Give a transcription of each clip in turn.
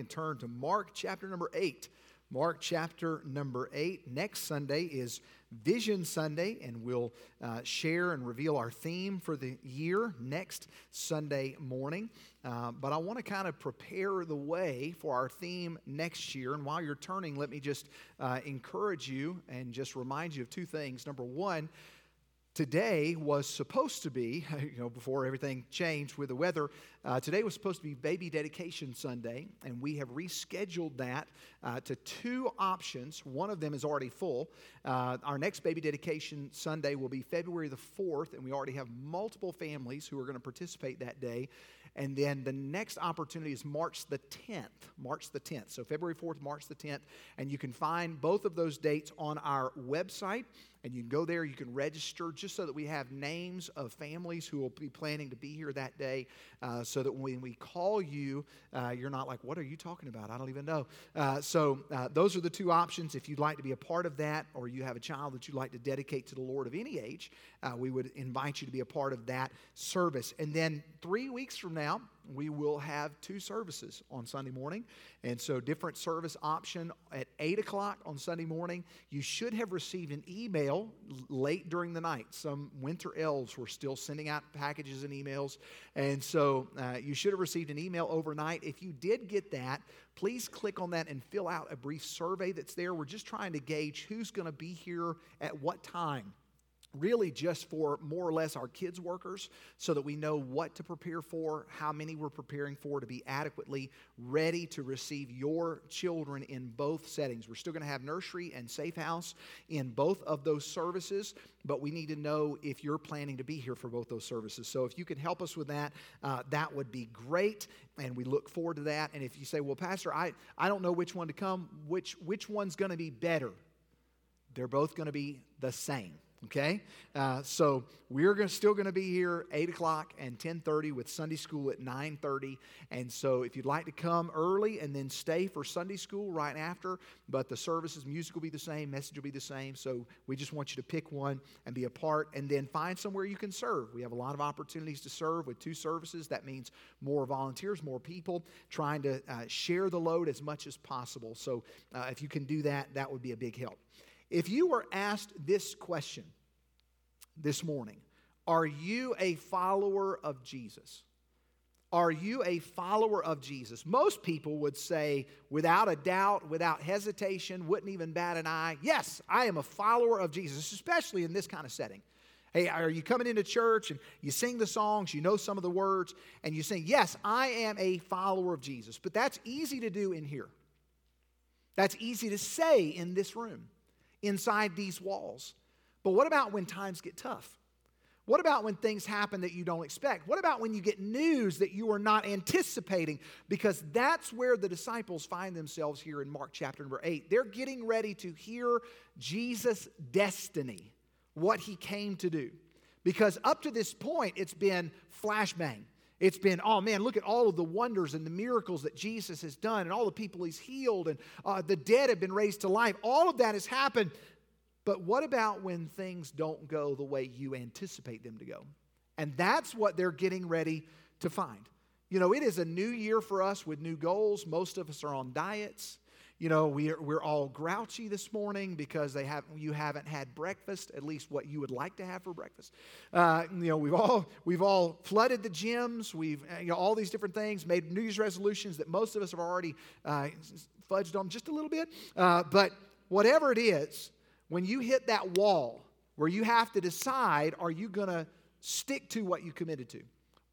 and turn to Mark chapter number 8. Mark chapter number 8. Next Sunday is Vision Sunday, and we'll uh, share and reveal our theme for the year next Sunday morning. Uh, but I want to kind of prepare the way for our theme next year. And while you're turning, let me just uh, encourage you and just remind you of two things. Number one, today was supposed to be, you know, before everything changed with the weather, uh, today was supposed to be Baby Dedication Sunday, and we have rescheduled that uh, to two options. One of them is already full. Uh, our next Baby Dedication Sunday will be February the 4th, and we already have multiple families who are going to participate that day. And then the next opportunity is March the 10th. March the 10th. So February 4th, March the 10th. And you can find both of those dates on our website. And you can go there, you can register just so that we have names of families who will be planning to be here that day. Uh, so that when we call you, uh, you're not like, what are you talking about? I don't even know. Uh, so uh, those are the two options. If you'd like to be a part of that, or you have a child that you'd like to dedicate to the Lord of any age, uh, we would invite you to be a part of that service. And then three weeks from now, we will have two services on Sunday morning. And so, different service option at 8 o'clock on Sunday morning. You should have received an email late during the night. Some winter elves were still sending out packages and emails. And so, uh, you should have received an email overnight. If you did get that, please click on that and fill out a brief survey that's there. We're just trying to gauge who's going to be here at what time really just for more or less our kids workers so that we know what to prepare for how many we're preparing for to be adequately ready to receive your children in both settings. We're still going to have nursery and safe house in both of those services but we need to know if you're planning to be here for both those services. So if you could help us with that uh, that would be great and we look forward to that. And if you say well pastor i, I don't know which one to come which which one's going to be better? They're both going to be the same okay? Uh, so we're gonna, still going to be here 8 o'clock and 10.30 with sunday school at 9.30 and so if you'd like to come early and then stay for sunday school right after but the services music will be the same message will be the same. So we just want you to pick one and be a part and then find somewhere you can serve. We have a lot of opportunities to serve with two services. That means more volunteers more people trying to uh, share the load as much as possible. So uh, if you can do that that would be a big help if you were asked this question this morning, are you a follower of Jesus? Are you a follower of Jesus? Most people would say, without a doubt, without hesitation, wouldn't even bat an eye, yes, I am a follower of Jesus, especially in this kind of setting. Hey, are you coming into church and you sing the songs, you know some of the words, and you sing, Yes, I am a follower of Jesus. But that's easy to do in here. That's easy to say in this room inside these walls. But what about when times get tough? What about when things happen that you don't expect? What about when you get news that you are not anticipating? Because that's where the disciples find themselves here in Mark chapter number 8. They're getting ready to hear Jesus' destiny, what he came to do. Because up to this point, it's been flashbang. It's been, oh man, look at all of the wonders and the miracles that Jesus has done and all the people he's healed and uh, the dead have been raised to life. All of that has happened. But what about when things don't go the way you anticipate them to go? And that's what they're getting ready to find. You know, it is a new year for us with new goals. Most of us are on diets. You know, we are, we're all grouchy this morning because they have, you haven't had breakfast, at least what you would like to have for breakfast. Uh, you know, we've all, we've all flooded the gyms. We've, you know, all these different things, made New Year's resolutions that most of us have already uh, fudged on just a little bit. Uh, but whatever it is, when you hit that wall where you have to decide are you going to stick to what you committed to?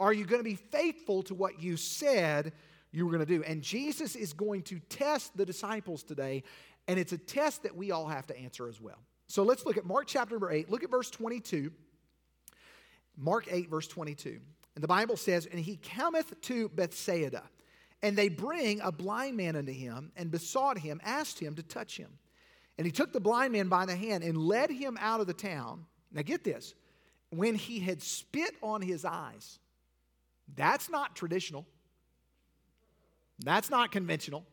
Are you going to be faithful to what you said you were going to do. And Jesus is going to test the disciples today, and it's a test that we all have to answer as well. So let's look at Mark chapter number 8. Look at verse 22. Mark 8, verse 22. And the Bible says, And he cometh to Bethsaida, and they bring a blind man unto him, and besought him, asked him to touch him. And he took the blind man by the hand and led him out of the town. Now get this when he had spit on his eyes, that's not traditional. That's not conventional.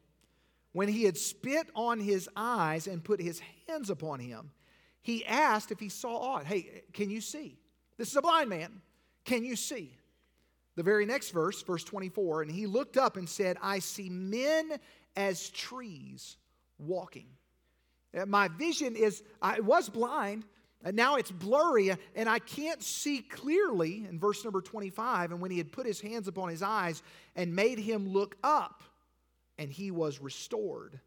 When he had spit on his eyes and put his hands upon him, he asked if he saw aught. Hey, can you see? This is a blind man. Can you see? The very next verse, verse 24, and he looked up and said, I see men as trees walking. Uh, my vision is, I was blind, and now it's blurry, and I can't see clearly in verse number 25. And when he had put his hands upon his eyes and made him look up, and he was restored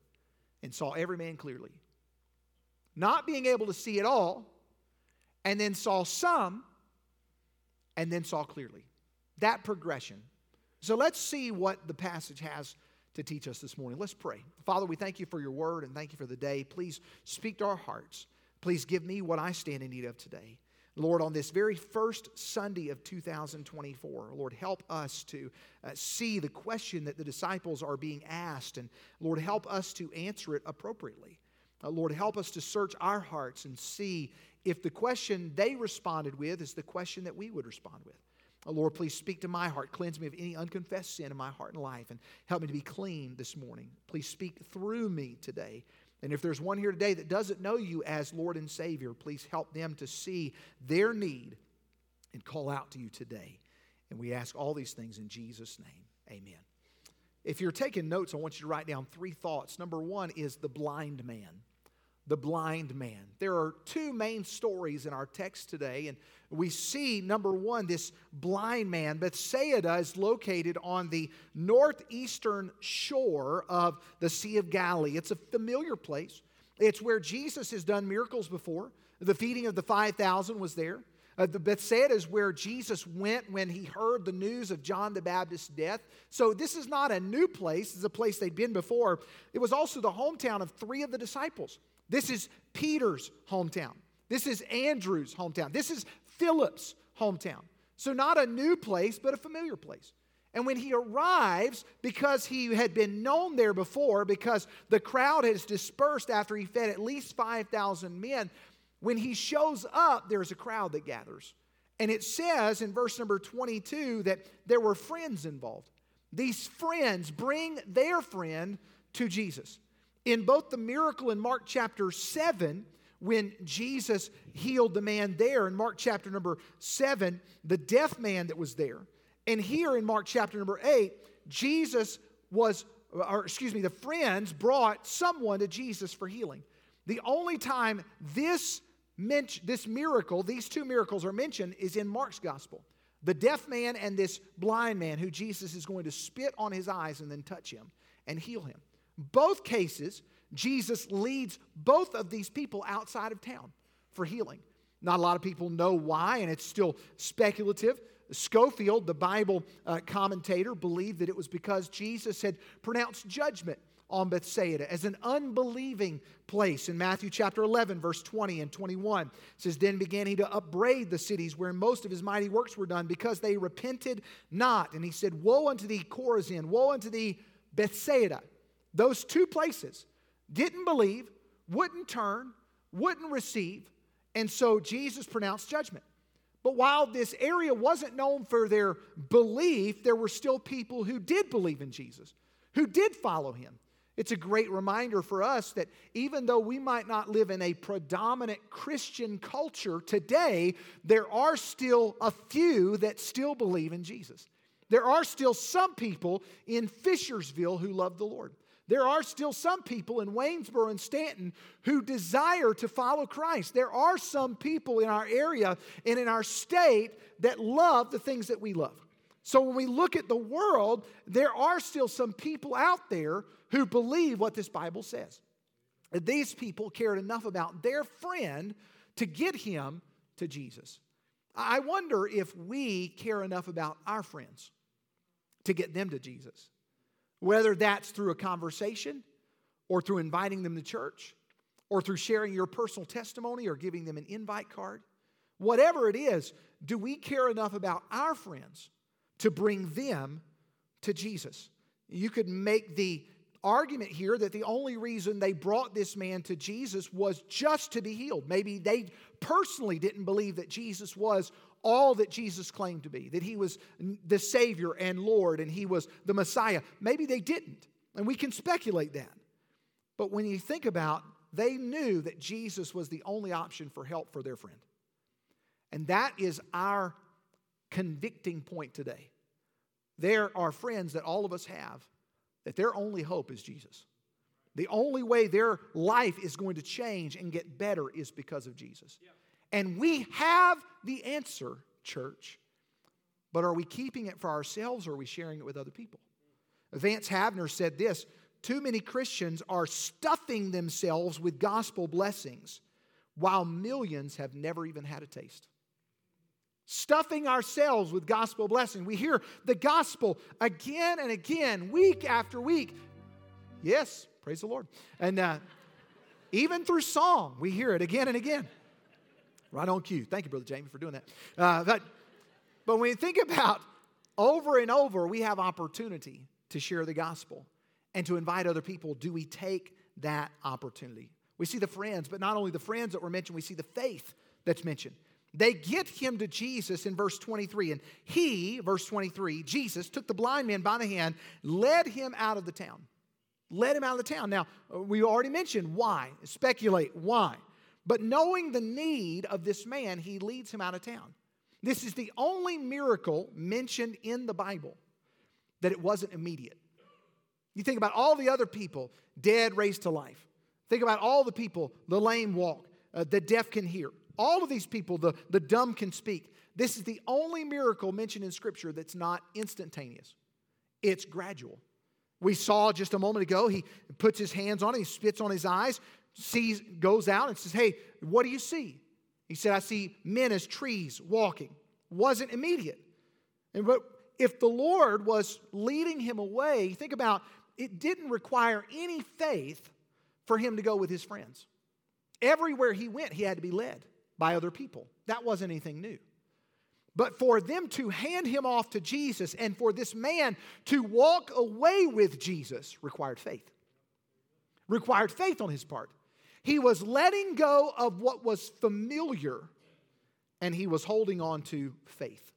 and saw every man clearly. Not being able to see at all, and then saw some, and then saw clearly. That progression. So let's see what the passage has to teach us this morning. Let's pray. Father, we thank you for your word and thank you for the day. Please speak to our hearts. Please give me what I stand in need of today. Lord, on this very first Sunday of 2024, Lord, help us to uh, see the question that the disciples are being asked, and Lord, help us to answer it appropriately. Uh, Lord, help us to search our hearts and see if the question they responded with is the question that we would respond with. Oh, Lord, please speak to my heart. Cleanse me of any unconfessed sin in my heart and life and help me to be clean this morning. Please speak through me today. And if there's one here today that doesn't know you as Lord and Savior, please help them to see their need and call out to you today. And we ask all these things in Jesus' name. Amen. If you're taking notes, I want you to write down three thoughts. Number one is the blind man the blind man. There are two main stories in our text today, and we see number one, this blind man. Bethsaida is located on the northeastern shore of the Sea of Galilee. It's a familiar place, it's where Jesus has done miracles before. The feeding of the 5,000 was there. Uh, the Bethsaida is where Jesus went when he heard the news of John the Baptist's death. So this is not a new place, it's a place they'd been before. It was also the hometown of three of the disciples. This is Peter's hometown. This is Andrew's hometown. This is Philip's hometown. So, not a new place, but a familiar place. And when he arrives, because he had been known there before, because the crowd has dispersed after he fed at least 5,000 men, when he shows up, there's a crowd that gathers. And it says in verse number 22 that there were friends involved. These friends bring their friend to Jesus. In both the miracle in Mark chapter 7, when Jesus healed the man there in Mark chapter number 7, the deaf man that was there. And here in Mark chapter number 8, Jesus was, or excuse me, the friends brought someone to Jesus for healing. The only time this, this miracle, these two miracles are mentioned, is in Mark's gospel. The deaf man and this blind man who Jesus is going to spit on his eyes and then touch him and heal him. Both cases, Jesus leads both of these people outside of town for healing. Not a lot of people know why, and it's still speculative. Scofield, the Bible uh, commentator, believed that it was because Jesus had pronounced judgment on Bethsaida as an unbelieving place. In Matthew chapter 11, verse 20 and 21, says, Then began he to upbraid the cities where most of his mighty works were done because they repented not. And he said, Woe unto thee, Chorazin! Woe unto thee, Bethsaida! Those two places didn't believe, wouldn't turn, wouldn't receive, and so Jesus pronounced judgment. But while this area wasn't known for their belief, there were still people who did believe in Jesus, who did follow him. It's a great reminder for us that even though we might not live in a predominant Christian culture today, there are still a few that still believe in Jesus. There are still some people in Fishersville who love the Lord. There are still some people in Waynesboro and Staunton who desire to follow Christ. There are some people in our area and in our state that love the things that we love. So when we look at the world, there are still some people out there who believe what this Bible says. These people cared enough about their friend to get him to Jesus. I wonder if we care enough about our friends to get them to Jesus. Whether that's through a conversation or through inviting them to church or through sharing your personal testimony or giving them an invite card. Whatever it is, do we care enough about our friends to bring them to Jesus? You could make the argument here that the only reason they brought this man to Jesus was just to be healed. Maybe they personally didn't believe that Jesus was all that Jesus claimed to be, that he was the Savior and Lord and he was the Messiah. Maybe they didn't, and we can speculate that. But when you think about, they knew that Jesus was the only option for help for their friend. And that is our convicting point today. there are friends that all of us have that their only hope is Jesus. The only way their life is going to change and get better is because of Jesus. And we have the answer, church. But are we keeping it for ourselves or are we sharing it with other people? Vance Havner said this Too many Christians are stuffing themselves with gospel blessings while millions have never even had a taste stuffing ourselves with gospel blessing. We hear the gospel again and again, week after week. Yes, praise the Lord. And uh, even through song, we hear it again and again. Right on cue. Thank you, Brother Jamie, for doing that. Uh, but, but when you think about over and over, we have opportunity to share the gospel and to invite other people. Do we take that opportunity? We see the friends, but not only the friends that were mentioned, we see the faith that's mentioned. They get him to Jesus in verse 23. And he, verse 23, Jesus took the blind man by the hand, led him out of the town. Led him out of the town. Now, we already mentioned why. Speculate why. But knowing the need of this man, he leads him out of town. This is the only miracle mentioned in the Bible that it wasn't immediate. You think about all the other people, dead raised to life. Think about all the people, the lame walk, uh, the deaf can hear. All of these people, the, the dumb can speak. This is the only miracle mentioned in Scripture that's not instantaneous, it's gradual. We saw just a moment ago, he puts his hands on it, he spits on his eyes, sees, goes out and says, Hey, what do you see? He said, I see men as trees walking. Wasn't immediate. And but if the Lord was leading him away, think about it didn't require any faith for him to go with his friends. Everywhere he went, he had to be led by other people. That wasn't anything new. But for them to hand him off to Jesus and for this man to walk away with Jesus required faith. Required faith on his part. He was letting go of what was familiar and he was holding on to faith.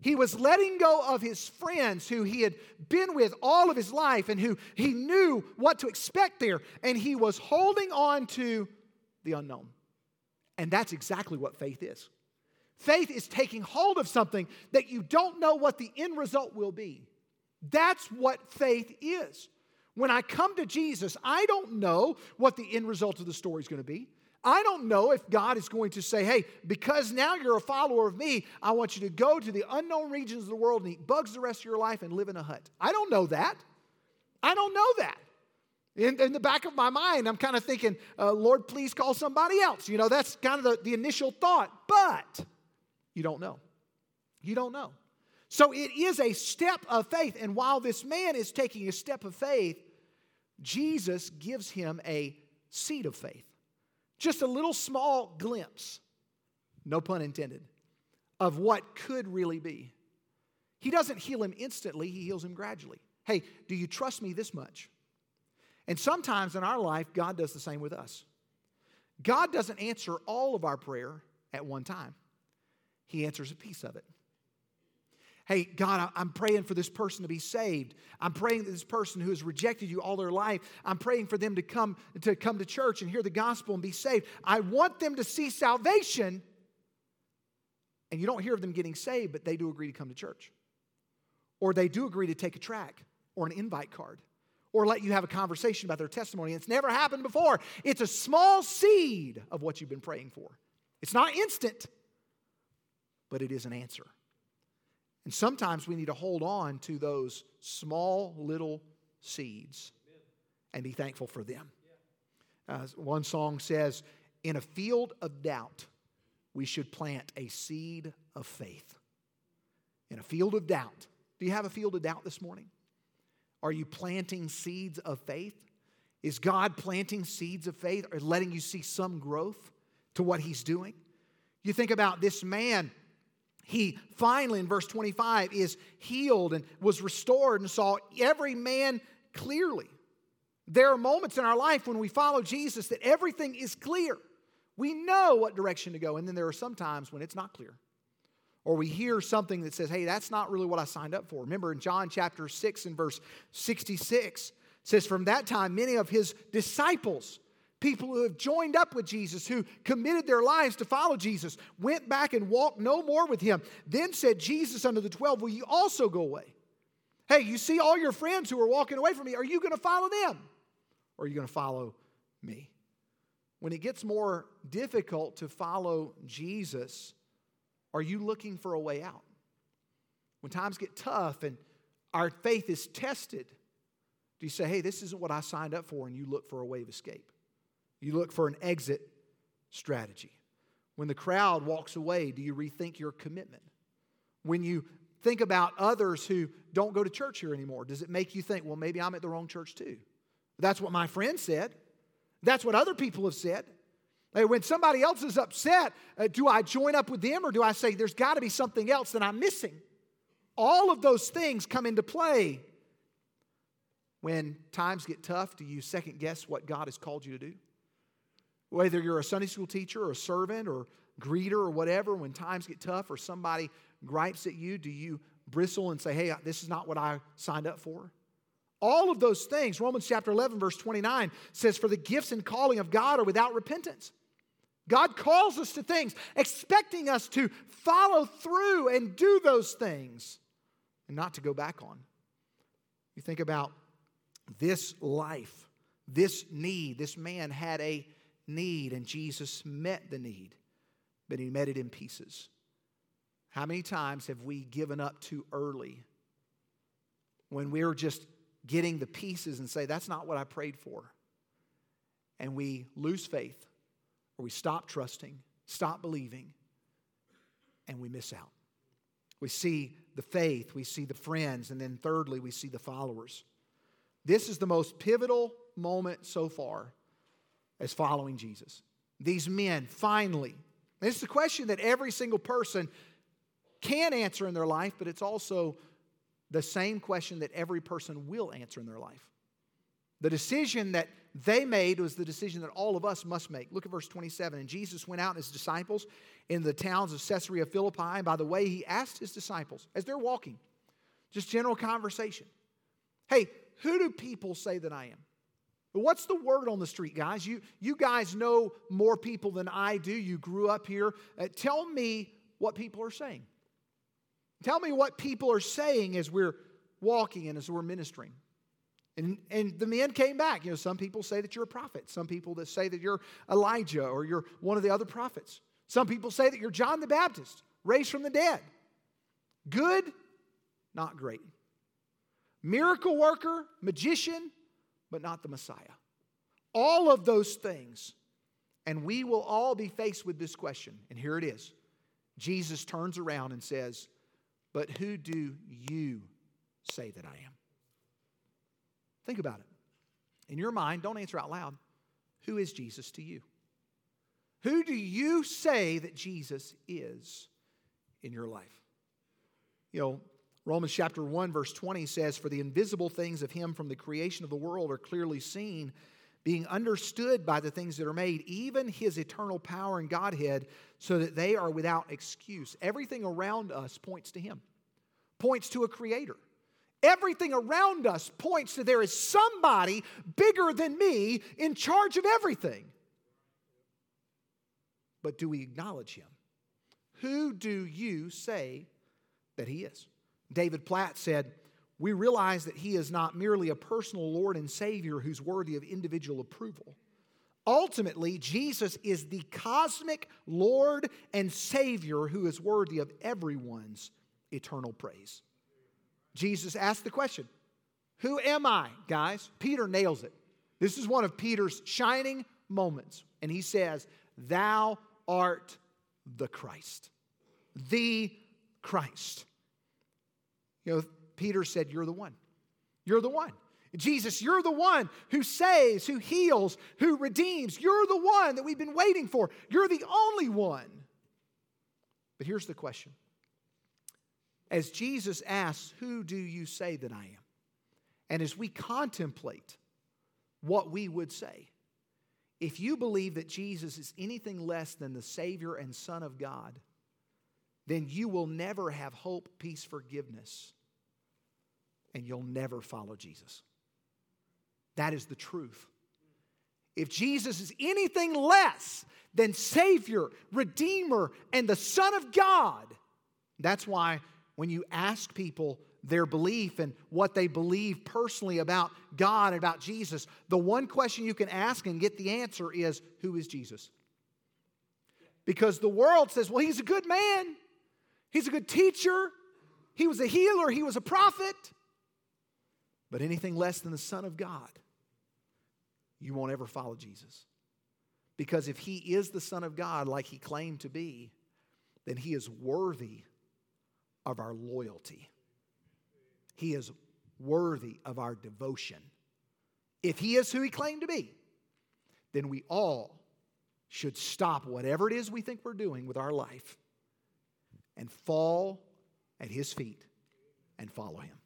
He was letting go of his friends who he had been with all of his life and who he knew what to expect there, and he was holding on to the unknown. And that's exactly what faith is. Faith is taking hold of something that you don't know what the end result will be. That's what faith is. When I come to Jesus, I don't know what the end result of the story is going to be. I don't know if God is going to say, hey, because now you're a follower of me, I want you to go to the unknown regions of the world and eat bugs the rest of your life and live in a hut. I don't know that. I don't know that. In, in, the back of my mind, I'm kind of thinking, uh, Lord, please call somebody else. You know, that's kind of the, the initial thought, but you don't know. You don't know. So it is a step of faith. And while this man is taking a step of faith, Jesus gives him a seed of faith. Just a little small glimpse, no pun intended, of what could really be. He doesn't heal him instantly, he heals him gradually. Hey, do you trust me this much? And sometimes in our life, God does the same with us. God doesn't answer all of our prayer at one time, He answers a piece of it. Hey, God, I'm praying for this person to be saved. I'm praying that this person who has rejected you all their life, I'm praying for them to come to come to church and hear the gospel and be saved. I want them to see salvation. And you don't hear of them getting saved, but they do agree to come to church. Or they do agree to take a track or an invite card or let you have a conversation about their testimony. It's never happened before. It's a small seed of what you've been praying for. It's not instant, but it is an answer. And sometimes we need to hold on to those small little seeds and be thankful for them. Uh, one song says, In a field of doubt, we should plant a seed of faith. In a field of doubt. Do you have a field of doubt this morning? Are you planting seeds of faith? Is God planting seeds of faith or letting you see some growth to what He's doing? You think about this man, he finally, in verse 25, is healed and was restored and saw every man clearly. There are moments in our life when we follow Jesus that everything is clear. We know what direction to go, and then there are some times when it's not clear or we hear something that says, hey, that's not really what I signed up for. Remember in John chapter 6 and verse 66, says, From that time, many of his disciples, people who have joined up with Jesus, who committed their lives to follow Jesus, went back and walked no more with him. Then said Jesus unto the twelve, Will you also go away? Hey, you see all your friends who are walking away from me. Are you going to follow them? Or are you going to follow me? When it gets more difficult to follow Jesus, are you looking for a way out? When times get tough and our faith is tested, do you say, hey, this isn't what I signed up for, and you look for a way of escape? You look for an exit strategy. When the crowd walks away, do you rethink your commitment? When you think about others who don't go to church here anymore, does it make you think, well, maybe I'm at the wrong church too? That's what my friend said. That's what other people have said. When somebody else is upset, uh, do I join up with them or do I say there's got to be something else that I'm missing? All of those things come into play. When times get tough, do you second guess what God has called you to do? Whether you're a Sunday school teacher or a servant or greeter or whatever, when times get tough or somebody gripes at you, do you bristle and say, hey, this is not what I signed up for? All of those things, Romans chapter 11, verse 29 says, For the gifts and calling of God are without repentance. God calls us to things, expecting us to follow through and do those things and not to go back on. You think about this life, this need. This man had a need, and Jesus met the need, but he met it in pieces. How many times have we given up too early when we're just getting the pieces and say, That's not what I prayed for? And we lose faith, or we stop trusting, stop believing, and we miss out. We see the faith, we see the friends, and then thirdly, we see the followers. This is the most pivotal moment so far as following Jesus. These men finally, this is a question that every single person can answer in their life, but it's also the same question that every person will answer in their life. The decision that they made was the decision that all of us must make. Look at verse 27. And Jesus went out and his disciples in the towns of Caesarea Philippi. And by the way, he asked his disciples as they're walking, just general conversation. Hey, who do people say that I am? What's the word on the street, guys? You, you guys know more people than I do. You grew up here. Uh, tell me what people are saying. Tell me what people are saying as we're walking and as we're ministering. And, and the men came back. You know, some people say that you're a prophet. Some people that say that you're Elijah or you're one of the other prophets. Some people say that you're John the Baptist, raised from the dead. Good, not great. Miracle worker, magician, but not the Messiah. All of those things. And we will all be faced with this question. And here it is Jesus turns around and says, But who do you say that I am? Think about it. In your mind, don't answer out loud. Who is Jesus to you? Who do you say that Jesus is in your life? You know, Romans chapter 1, verse 20 says, For the invisible things of him from the creation of the world are clearly seen, being understood by the things that are made, even his eternal power and Godhead, so that they are without excuse. Everything around us points to him, points to a creator. Everything around us points to there is somebody bigger than me in charge of everything. But do we acknowledge him? Who do you say that he is? David Platt said, We realize that he is not merely a personal Lord and Savior who's worthy of individual approval. Ultimately, Jesus is the cosmic Lord and Savior who is worthy of everyone's eternal praise. Jesus asked the question, Who am I, guys? Peter nails it. This is one of Peter's shining moments. And he says, Thou art the Christ. The Christ. You know, Peter said, You're the one. You're the one. Jesus, you're the one who saves, who heals, who redeems. You're the one that we've been waiting for. You're the only one. But here's the question as Jesus asks, Who do you say that I am? And as we contemplate what we would say, if you believe that Jesus is anything less than the Savior and Son of God, then you will never have hope, peace, forgiveness, and you'll never follow Jesus. That is the truth. If Jesus is anything less than Savior, Redeemer, and the Son of God, that's why when you ask people their belief and what they believe personally about God and about Jesus, the one question you can ask and get the answer is Who is Jesus? Because the world says, Well, he's a good man, he's a good teacher, he was a healer, he was a prophet. But anything less than the Son of God, you won't ever follow Jesus. Because if he is the Son of God, like he claimed to be, then he is worthy of our loyalty. He is worthy of our devotion. If he is who he claimed to be, then we all should stop whatever it is we think we're doing with our life and fall at his feet and follow him.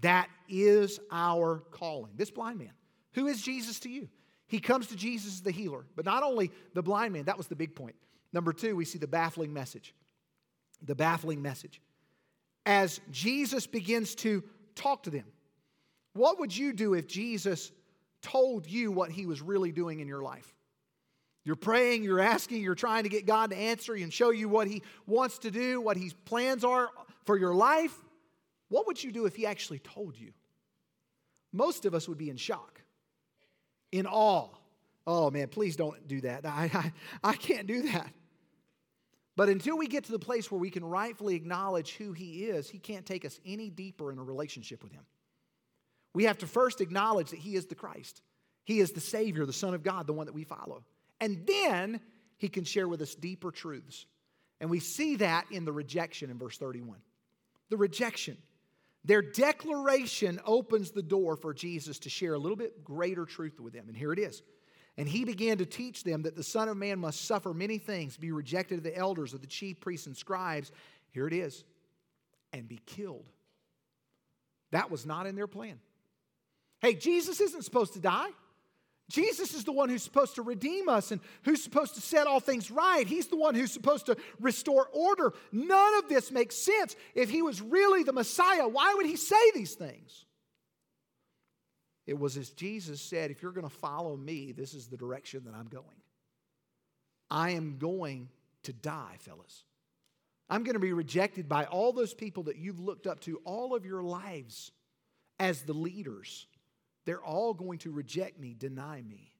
That is our calling. This blind man, who is Jesus to you? He comes to Jesus as the healer, but not only the blind man, that was the big point. Number two, we see the baffling message. The baffling message. As Jesus begins to talk to them, what would you do if Jesus told you what he was really doing in your life? You're praying, you're asking, you're trying to get God to answer you and show you what he wants to do, what his plans are for your life. What would you do if he actually told you? Most of us would be in shock, in awe. Oh man, please don't do that. I, I, I can't do that. But until we get to the place where we can rightfully acknowledge who He is, He can't take us any deeper in a relationship with Him. We have to first acknowledge that He is the Christ, He is the Savior, the Son of God, the one that we follow. And then He can share with us deeper truths. And we see that in the rejection in verse 31. The rejection. Their declaration opens the door for Jesus to share a little bit greater truth with them. And here it is and he began to teach them that the Son of Man must suffer many things, be rejected of the elders, of the chief priests and scribes. Here it is, and be killed. That was not in their plan. Hey, Jesus isn't supposed to die. Jesus is the one who's supposed to redeem us and who's supposed to set all things right. He's the one who's supposed to restore order. None of this makes sense. If he was really the Messiah, why would he say these things? It was as Jesus said, if you're going to follow me, this is the direction that I'm going. I am going to die, fellas. I'm going to be rejected by all those people that you've looked up to all of your lives as the leaders. They're all going to reject me, deny me.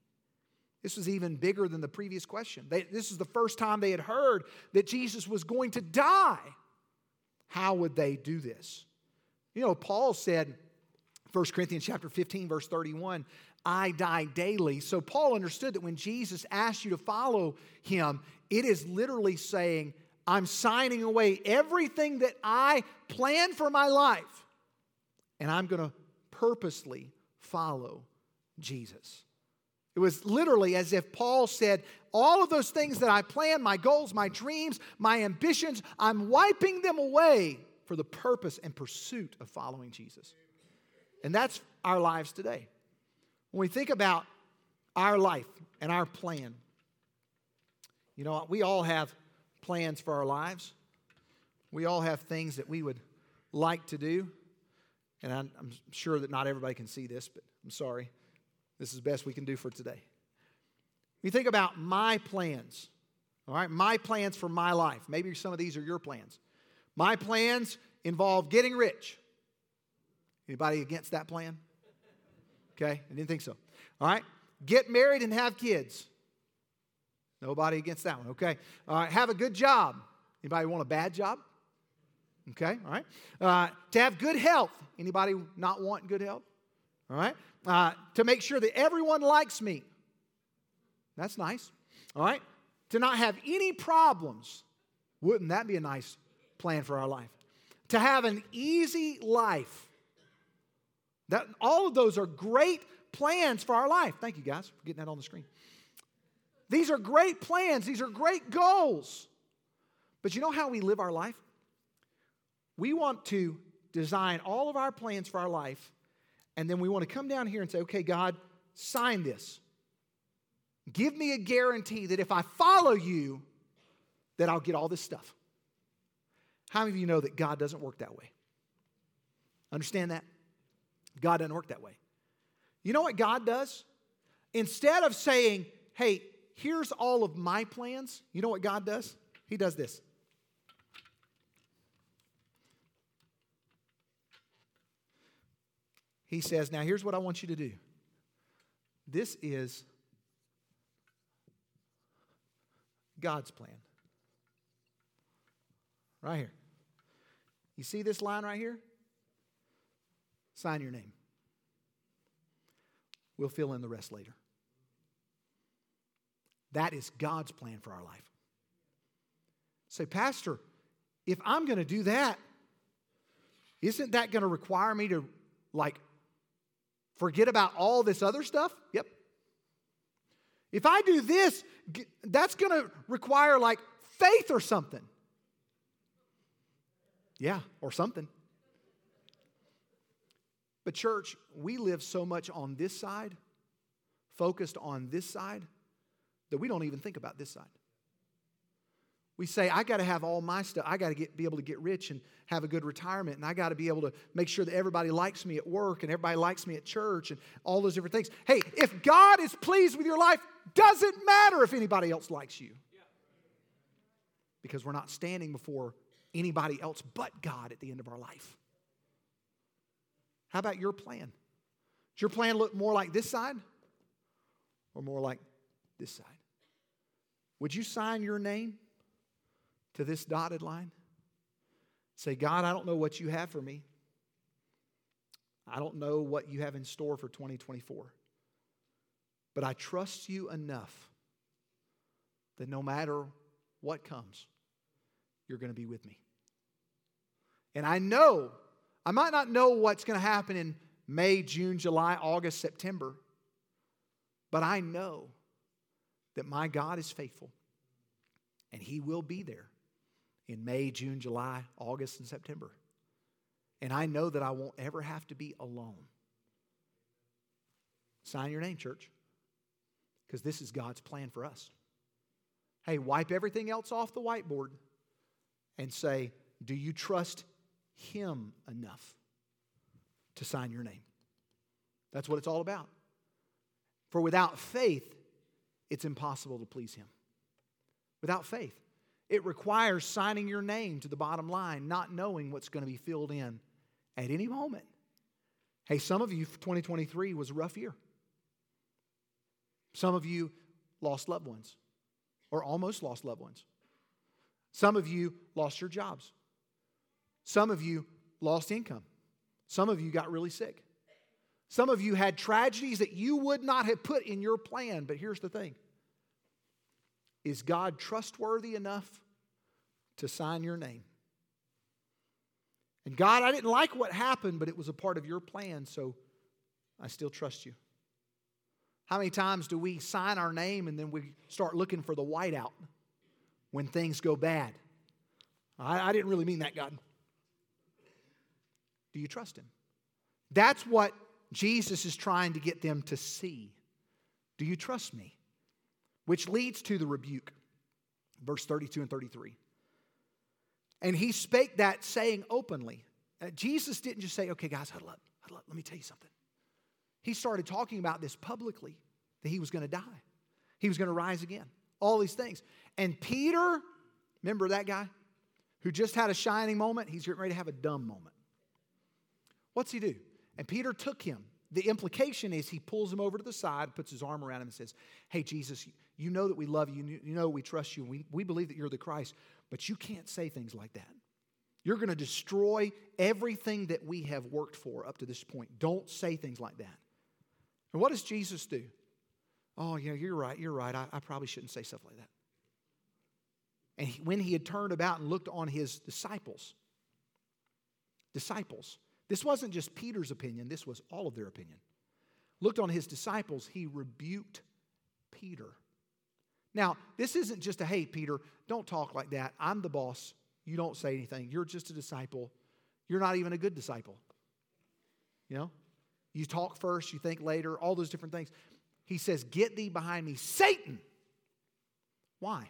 This was even bigger than the previous question. They, this is the first time they had heard that Jesus was going to die. How would they do this? You know, Paul said, 1 Corinthians chapter 15 verse 31, I die daily. So Paul understood that when Jesus asked you to follow him, it is literally saying, I'm signing away everything that I plan for my life, and I'm going to purposely follow Jesus. It was literally as if Paul said, All of those things that I plan, my goals, my dreams, my ambitions, I'm wiping them away for the purpose and pursuit of following Jesus. And that's our lives today. When we think about our life and our plan, you know, we all have plans for our lives. We all have things that we would like to do. And I'm, sure that not everybody can see this, but I'm sorry. This is the best we can do for today. You think about my plans, all right? My plans for my life. Maybe some of these are your plans. My plans involve getting rich. Anybody against that plan? Okay, I didn't think so. All right, get married and have kids. Nobody against that one. Okay, all right, have a good job. Anybody want a bad job? Okay, all right. Uh, to have good health. Anybody not want good health? All right. Uh, to make sure that everyone likes me. That's nice. All right. To not have any problems. Wouldn't that be a nice plan for our life? To have an easy life. That, all of those are great plans for our life. Thank you guys for getting that on the screen. These are great plans, these are great goals. But you know how we live our life? We want to design all of our plans for our life, and then we want to come down here and say, okay, God, sign this. Give me a guarantee that if I follow you, that I'll get all this stuff. How many of you know that God doesn't work that way? Understand that? God doesn't work that way. You know what God does? Instead of saying, hey, here's all of my plans, you know what God does? He does this. he says, Now here's what I want you to do. This is God's plan. Right here. You see this line right here? Sign your name. We'll fill in the rest later. That is God's plan for our life. Say, Pastor, if I'm going to do that, isn't that going to require me to like forget about all this other stuff? Yep. If I do this, that's going to require like faith or something. Yeah, or something. But, church, we live so much on this side, focused on this side, that we don't even think about this side. We say, I got to have all my stuff. I got to be able to get rich and have a good retirement. And I got to be able to make sure that everybody likes me at work and everybody likes me at church and all those different things. Hey, if God is pleased with your life, doesn't matter if anybody else likes you. Because we're not standing before anybody else but God at the end of our life. How about your plan? Does your plan look more like this side or more like this side? Would you sign your name to this dotted line? Say, God, I don't know what you have for me. I don't know what you have in store for 2024. But I trust you enough that no matter what comes, you're going to be with me. And I know, I might not know what's going to happen in May, June, July, August, September, but I know that my God is faithful and He will be there in May, June, July, August, and September. And I know that I won't ever have to be alone. Sign your name, church, because this is God's plan for us. Hey, wipe everything else off the whiteboard and say, Do you trust Him enough to sign your name? That's what it's all about. For without faith, it's impossible to please Him. Without faith. It requires signing your name to the bottom line, not knowing what's going to be filled in at any moment. Hey, some of you, 2023 was a rough year. Some of you lost loved ones or almost lost loved ones. Some of you lost your jobs. Some of you lost income. Some of you got really sick. Some of you had tragedies that you would not have put in your plan. But here's the thing Is God trustworthy enough to sign your name. And God, I didn't like what happened, but it was a part of your plan, so I still trust you. How many times do we sign our name and then we start looking for the whiteout when things go bad? I, I didn't really mean that, God. Do you trust Him? That's what Jesus is trying to get them to see. Do you trust me? Which leads to the rebuke. Verse 32 and 33. And he spake that saying openly. Uh, Jesus didn't just say, okay, guys, huddle up, huddle up, let me tell you something. He started talking about this publicly that he was going to die, he was going to rise again, all these things. And Peter, remember that guy who just had a shining moment? He's getting ready to have a dumb moment. What's he do? And Peter took him. The implication is he pulls him over to the side, puts his arm around him, and says, Hey, Jesus, you know that we love you. You know we trust you. We, we believe that you're the Christ. But you can't say things like that. You're going to destroy everything that we have worked for up to this point. Don't say things like that. And what does Jesus do? Oh, yeah, you're right. You're right. I, I probably shouldn't say stuff like that. And he, when he had turned about and looked on his disciples, disciples, this wasn't just Peter's opinion, this was all of their opinion. Looked on his disciples, he rebuked Peter. Now, this isn't just a, hey, Peter, don't talk like that. I'm the boss. You don't say anything. You're just a disciple. You're not even a good disciple. You know? You talk first, you think later, all those different things. He says, Get thee behind me, Satan. Why?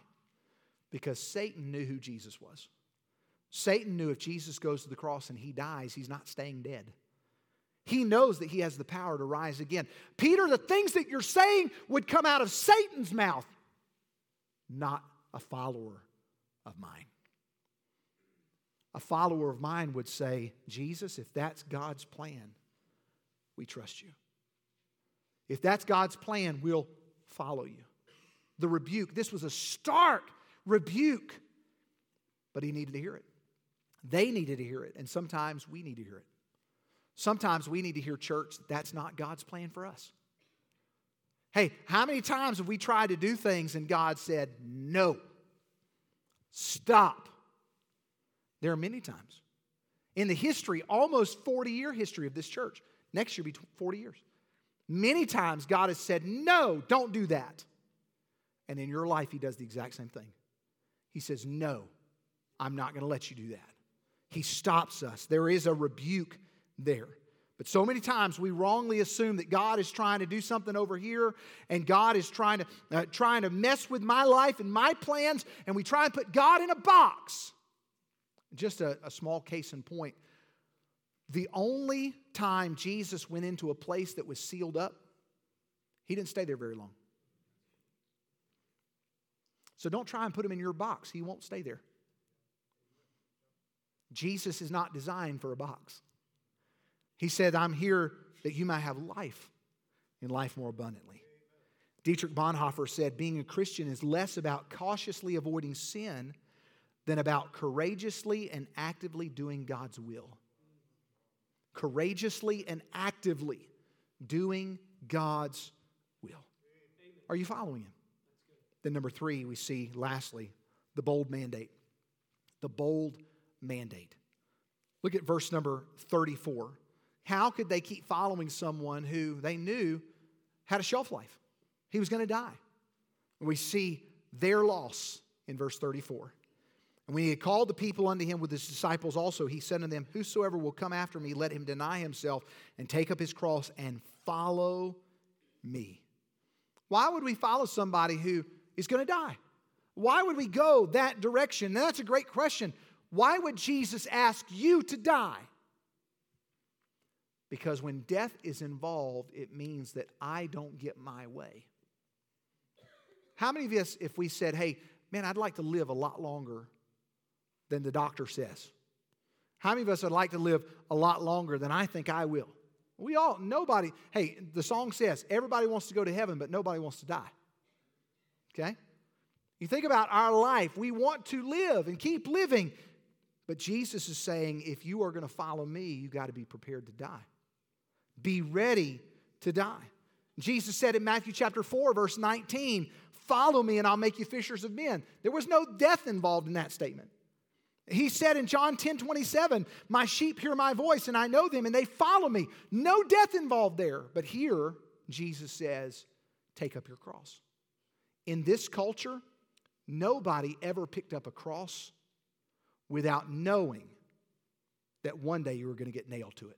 Because Satan knew who Jesus was. Satan knew if Jesus goes to the cross and he dies, he's not staying dead. He knows that he has the power to rise again. Peter, the things that you're saying would come out of Satan's mouth not a follower of mine. A follower of mine would say, Jesus, if that's God's plan, we trust you. If that's God's plan, we'll follow you. The rebuke, this was a stark rebuke, but he needed to hear it. They needed to hear it, and sometimes we need to hear it. Sometimes we need to hear, church, that's not God's plan for us. Hey, how many times have we tried to do things and God said, no, stop? There are many times. In the history, almost 40 year history of this church, next year be 40 years. Many times God has said, no, don't do that. And in your life, He does the exact same thing. He says, no, I'm not going to let you do that. He stops us. There is a rebuke there. But so many times we wrongly assume that God is trying to do something over here and God is trying to, uh, trying to mess with my life and my plans, and we try and put God in a box. Just a, a small case in point. The only time Jesus went into a place that was sealed up, he didn't stay there very long. So don't try and put him in your box, he won't stay there. Jesus is not designed for a box. He said, I'm here that you might have life and life more abundantly. Dietrich Bonhoeffer said, Being a Christian is less about cautiously avoiding sin than about courageously and actively doing God's will. Courageously and actively doing God's will. Are you following him? Then, number three, we see lastly the bold mandate. The bold mandate. Look at verse number 34. How could they keep following someone who they knew had a shelf life? He was going to die. We see their loss in verse 34. And when he had called the people unto him with his disciples also, he said unto them, Whosoever will come after me, let him deny himself and take up his cross and follow me. Why would we follow somebody who is going to die? Why would we go that direction? Now, that's a great question. Why would Jesus ask you to die? Because when death is involved, it means that I don't get my way. How many of us, if we said, hey, man, I'd like to live a lot longer than the doctor says? How many of us would like to live a lot longer than I think I will? We all, nobody, hey, the song says everybody wants to go to heaven, but nobody wants to die. Okay? You think about our life, we want to live and keep living. But Jesus is saying, if you are going to follow me, you've got to be prepared to die. Be ready to die. Jesus said in Matthew chapter 4, verse 19, Follow me and I'll make you fishers of men. There was no death involved in that statement. He said in John 10 27, My sheep hear my voice and I know them and they follow me. No death involved there. But here, Jesus says, Take up your cross. In this culture, nobody ever picked up a cross without knowing that one day you were going to get nailed to it.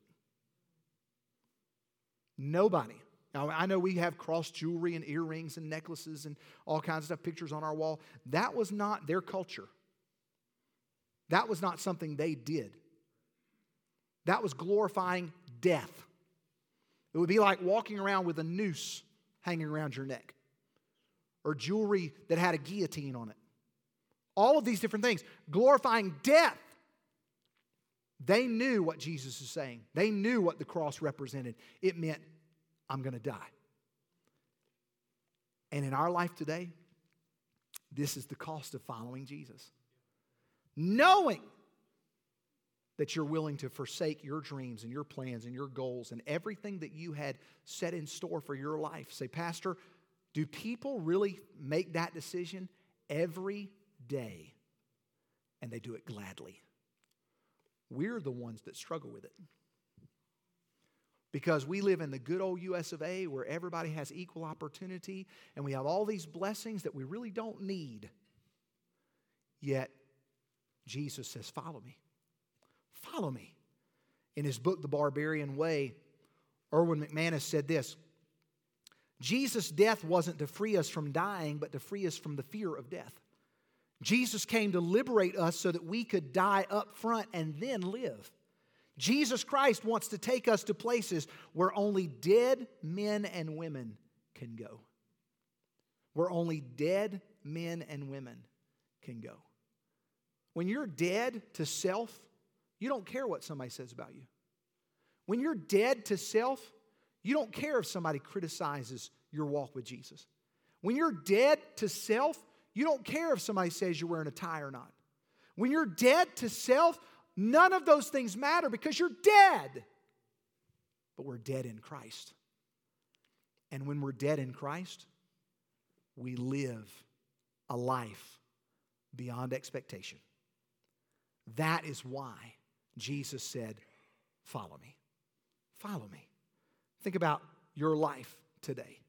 Nobody. Now, I know we have cross jewelry and earrings and necklaces and all kinds of stuff, pictures on our wall. That was not their culture. That was not something they did. That was glorifying death. It would be like walking around with a noose hanging around your neck or jewelry that had a guillotine on it. All of these different things, glorifying death. They knew what Jesus is saying. They knew what the cross represented. It meant, I'm going to die. And in our life today, this is the cost of following Jesus. Knowing that you're willing to forsake your dreams and your plans and your goals and everything that you had set in store for your life. Say, Pastor, do people really make that decision every day? And they do it gladly. We're the ones that struggle with it. Because we live in the good old US of A where everybody has equal opportunity and we have all these blessings that we really don't need. Yet, Jesus says, Follow me. Follow me. In his book, The Barbarian Way, Erwin McManus said this Jesus' death wasn't to free us from dying, but to free us from the fear of death. Jesus came to liberate us so that we could die up front and then live. Jesus Christ wants to take us to places where only dead men and women can go. Where only dead men and women can go. When you're dead to self, you don't care what somebody says about you. When you're dead to self, you don't care if somebody criticizes your walk with Jesus. When you're dead to self, you don't care if somebody says you're wearing a tie or not. When you're dead to self, none of those things matter because you're dead. But we're dead in Christ. And when we're dead in Christ, we live a life beyond expectation. That is why Jesus said, Follow me. Follow me. Think about your life today.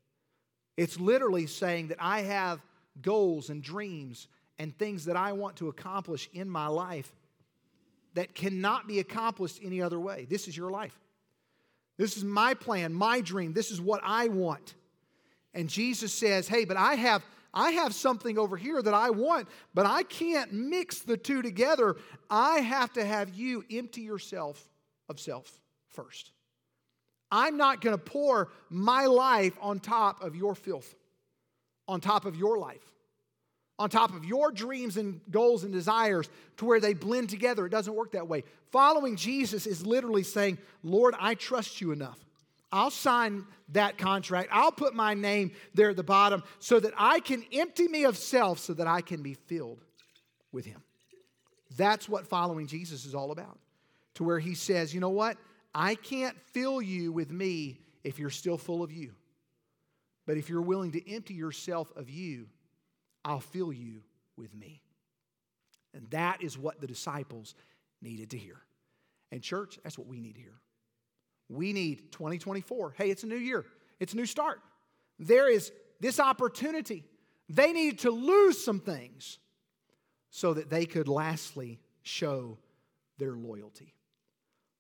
It's literally saying that I have goals and dreams and things that I want to accomplish in my life that cannot be accomplished any other way. This is your life. This is my plan, my dream. This is what I want. And Jesus says, "Hey, but I have I have something over here that I want, but I can't mix the two together. I have to have you empty yourself of self first. I'm not going to pour my life on top of your filth, on top of your life, on top of your dreams and goals and desires to where they blend together. It doesn't work that way. Following Jesus is literally saying, Lord, I trust you enough I'll sign that contract. I'll put my name there at the bottom so that I can empty me of self so that I can be filled with Him. That's what following Jesus is all about. To where He says, you know what? I can't fill you with me if you're still full of you. But if you're willing to empty yourself of you, I'll fill you with me. And that is what the disciples needed to hear. And, church, that's what we need to hear. We need 2024. Hey, it's a new year, it's a new start. There is this opportunity. They needed to lose some things so that they could lastly show their loyalty.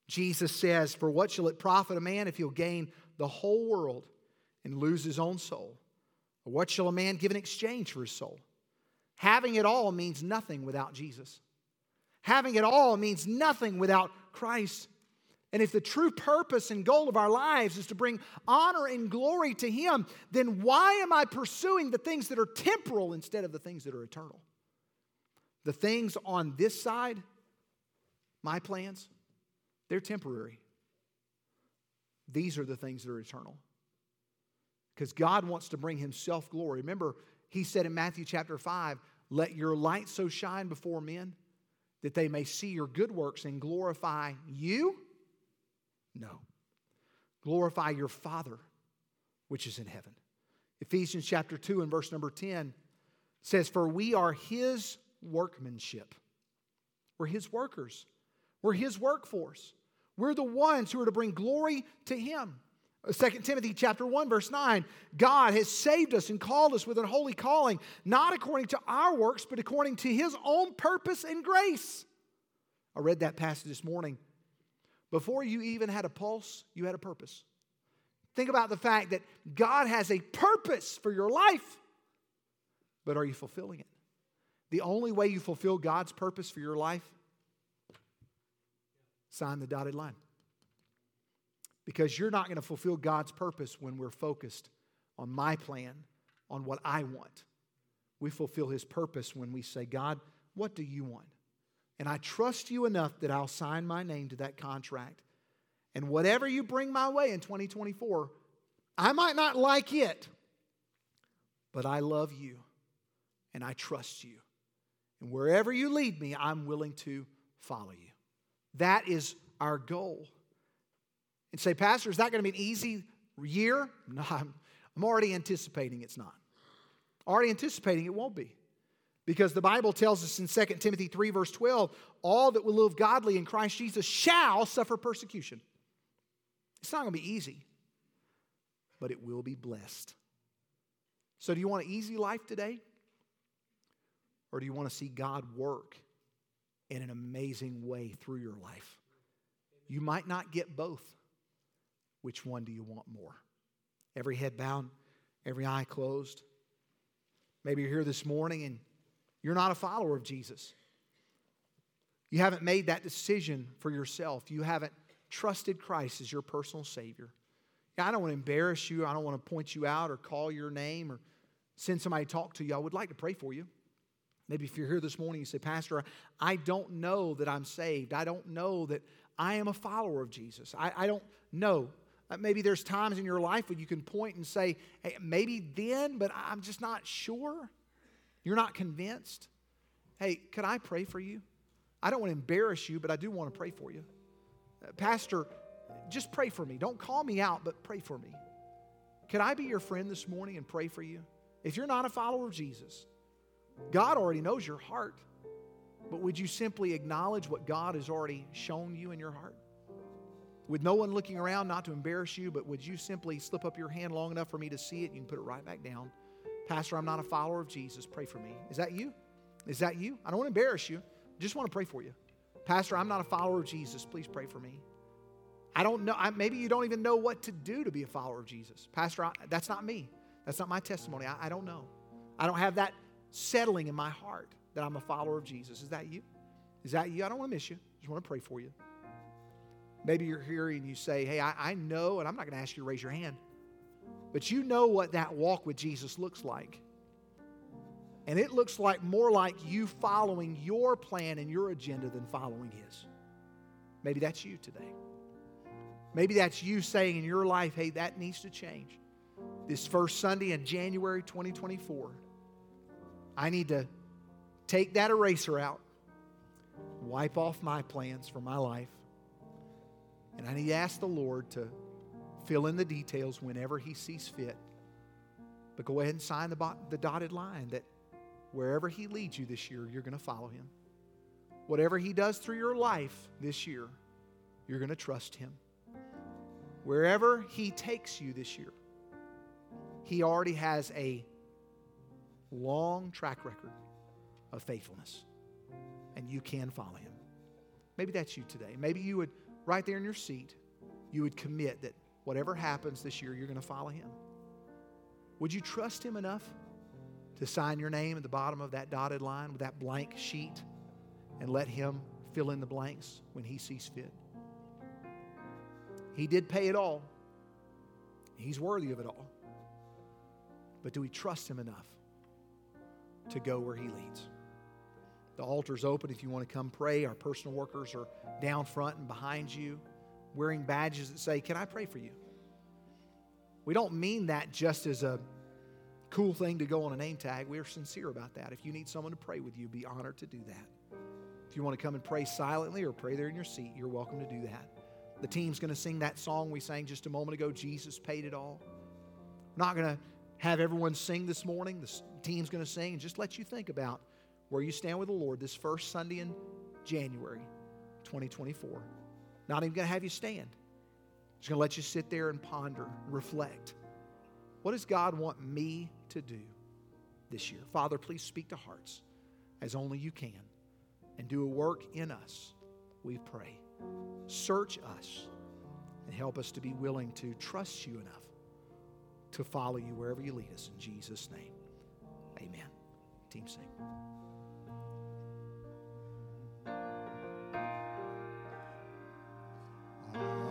Jesus says, For what shall it profit a man if he'll gain the whole world and lose his own soul? Or what shall a man give in exchange for his soul? Having it all means nothing without Jesus. Having it all means nothing without Christ. And if the true purpose and goal of our lives is to bring honor and glory to Him, then why am I pursuing the things that are temporal instead of the things that are eternal? The things on this side, my plans, they're temporary. These are the things that are eternal. Because God wants to bring Himself glory. Remember, He said in Matthew chapter 5, Let your light so shine before men that they may see your good works and glorify you no. Glorify your Father which is in heaven. Ephesians chapter 2 and verse number 10 says, For we are his workmanship. We're his workers. We're his workforce. We're the ones who are to bring glory to him. 2 Timothy chapter 1 verse 9 God has saved us and called us with a holy calling not according to our works but according to his own purpose and grace. I read that passage this morning before you even had a pulse, you had a purpose. Think about the fact that God has a purpose for your life, but are you fulfilling it? The only way you fulfill God's purpose for your life, sign the dotted line. Because you're not going to fulfill God's purpose when we're focused on my plan, on what I want. We fulfill His purpose when we say, God, what do you want? And I trust you enough that I'll sign my name to that contract. And whatever you bring my way in 2024, I might not like it, but I love you and I trust you. And wherever you lead me, I'm willing to follow you. That is our goal. And say, Pastor, is that going to be an easy year? No, I'm, I'm already anticipating it's not. Already anticipating it won't be. Because the Bible tells us in 2 Timothy 3, verse 12, all that will live godly in Christ Jesus shall suffer persecution. It's not going to be easy, but it will be blessed. So, do you want an easy life today? Or do you want to see God work in an amazing way through your life? You might not get both. Which one do you want more? Every head bowed, every eye closed. Maybe you're here this morning and you're not a follower of Jesus. You haven't made that decision for yourself. You haven't trusted Christ as your personal Savior. I don't want to embarrass you. I don't want to point you out or call your name or send somebody to talk to you. I would like to pray for you. Maybe if you're here this morning, you say, Pastor, I don't know that I'm saved. I don't know that I am a follower of Jesus. I, I don't know. Uh, maybe there's times in your life when you can point and say, hey, maybe then, but I'm just not sure. You're not convinced. Hey, could I pray for you? I don't want to embarrass you, but I do want to pray for you. Uh, Pastor, just pray for me. Don't call me out, but pray for me. Could I be your friend this morning and pray for you? If you're not a follower of Jesus, God already knows your heart. But would you simply acknowledge what God has already shown you in your heart? With no one looking around, not to embarrass you, but would you simply slip up your hand long enough for me to see it? You can put it right back down. Pastor, I'm not a follower of Jesus. Pray for me. Is that you? Is that you? I don't want to embarrass you. I just want to pray for you. Pastor, I'm not a follower of Jesus. Please pray for me. I don't know. I, maybe you don't even know what to do to be a follower of Jesus. Pastor, I, that's not me. That's not my testimony. I, I don't know. I don't have that settling in my heart that I'm a follower of Jesus. Is that you? Is that you? I don't want to miss you. Just want to pray for you. Maybe you're here and you say, Hey, I, I know, and I'm not going to ask you to raise your hand, but you know what that walk with Jesus looks like. And it looks like more like you following your plan and your agenda than following His. Maybe that's you today. Maybe that's you saying in your life, hey, that needs to change. This first Sunday in January 2024, I need to take that eraser out, wipe off my plans for my life, and he asked the Lord to fill in the details whenever He sees fit. But go ahead and sign the, the dotted line that wherever He leads you this year, you're going to follow Him. Whatever He does through your life this year, you're going to trust Him. Wherever He takes you this year, He already has a long track record of faithfulness, and you can follow Him. Maybe that's you today. Maybe you would right there in your seat, you would commit that whatever happens this year, you're going to follow him. Would you trust him enough to sign your name at the bottom of that dotted line with that blank sheet and let him fill in the blanks when he sees fit? He did pay it all. He's worthy of it all. But do we trust him enough to go where he leads? The altar's open if you want to come pray. Our personal workers are down front and behind you wearing badges that say, Can I pray for you? We don't mean that just as a cool thing to go on a name tag. We are sincere about that. If you need someone to pray with you, be honored to do that. If you want to come and pray silently or pray there in your seat, you're welcome to do that. The team's going to sing that song we sang just a moment ago Jesus paid it all. Not going to have everyone sing this morning. The team's going to sing and just let you think about where you stand with the Lord this first Sunday in January 2024. Not even going to have you stand. Just going to let you sit there and ponder, reflect. What does God want me to do this year? Father, please speak to hearts as only you can and do a work in us, we pray. Search us and help us to be willing to trust you enough to follow you wherever you lead us. In Jesus' name, amen. Team sing.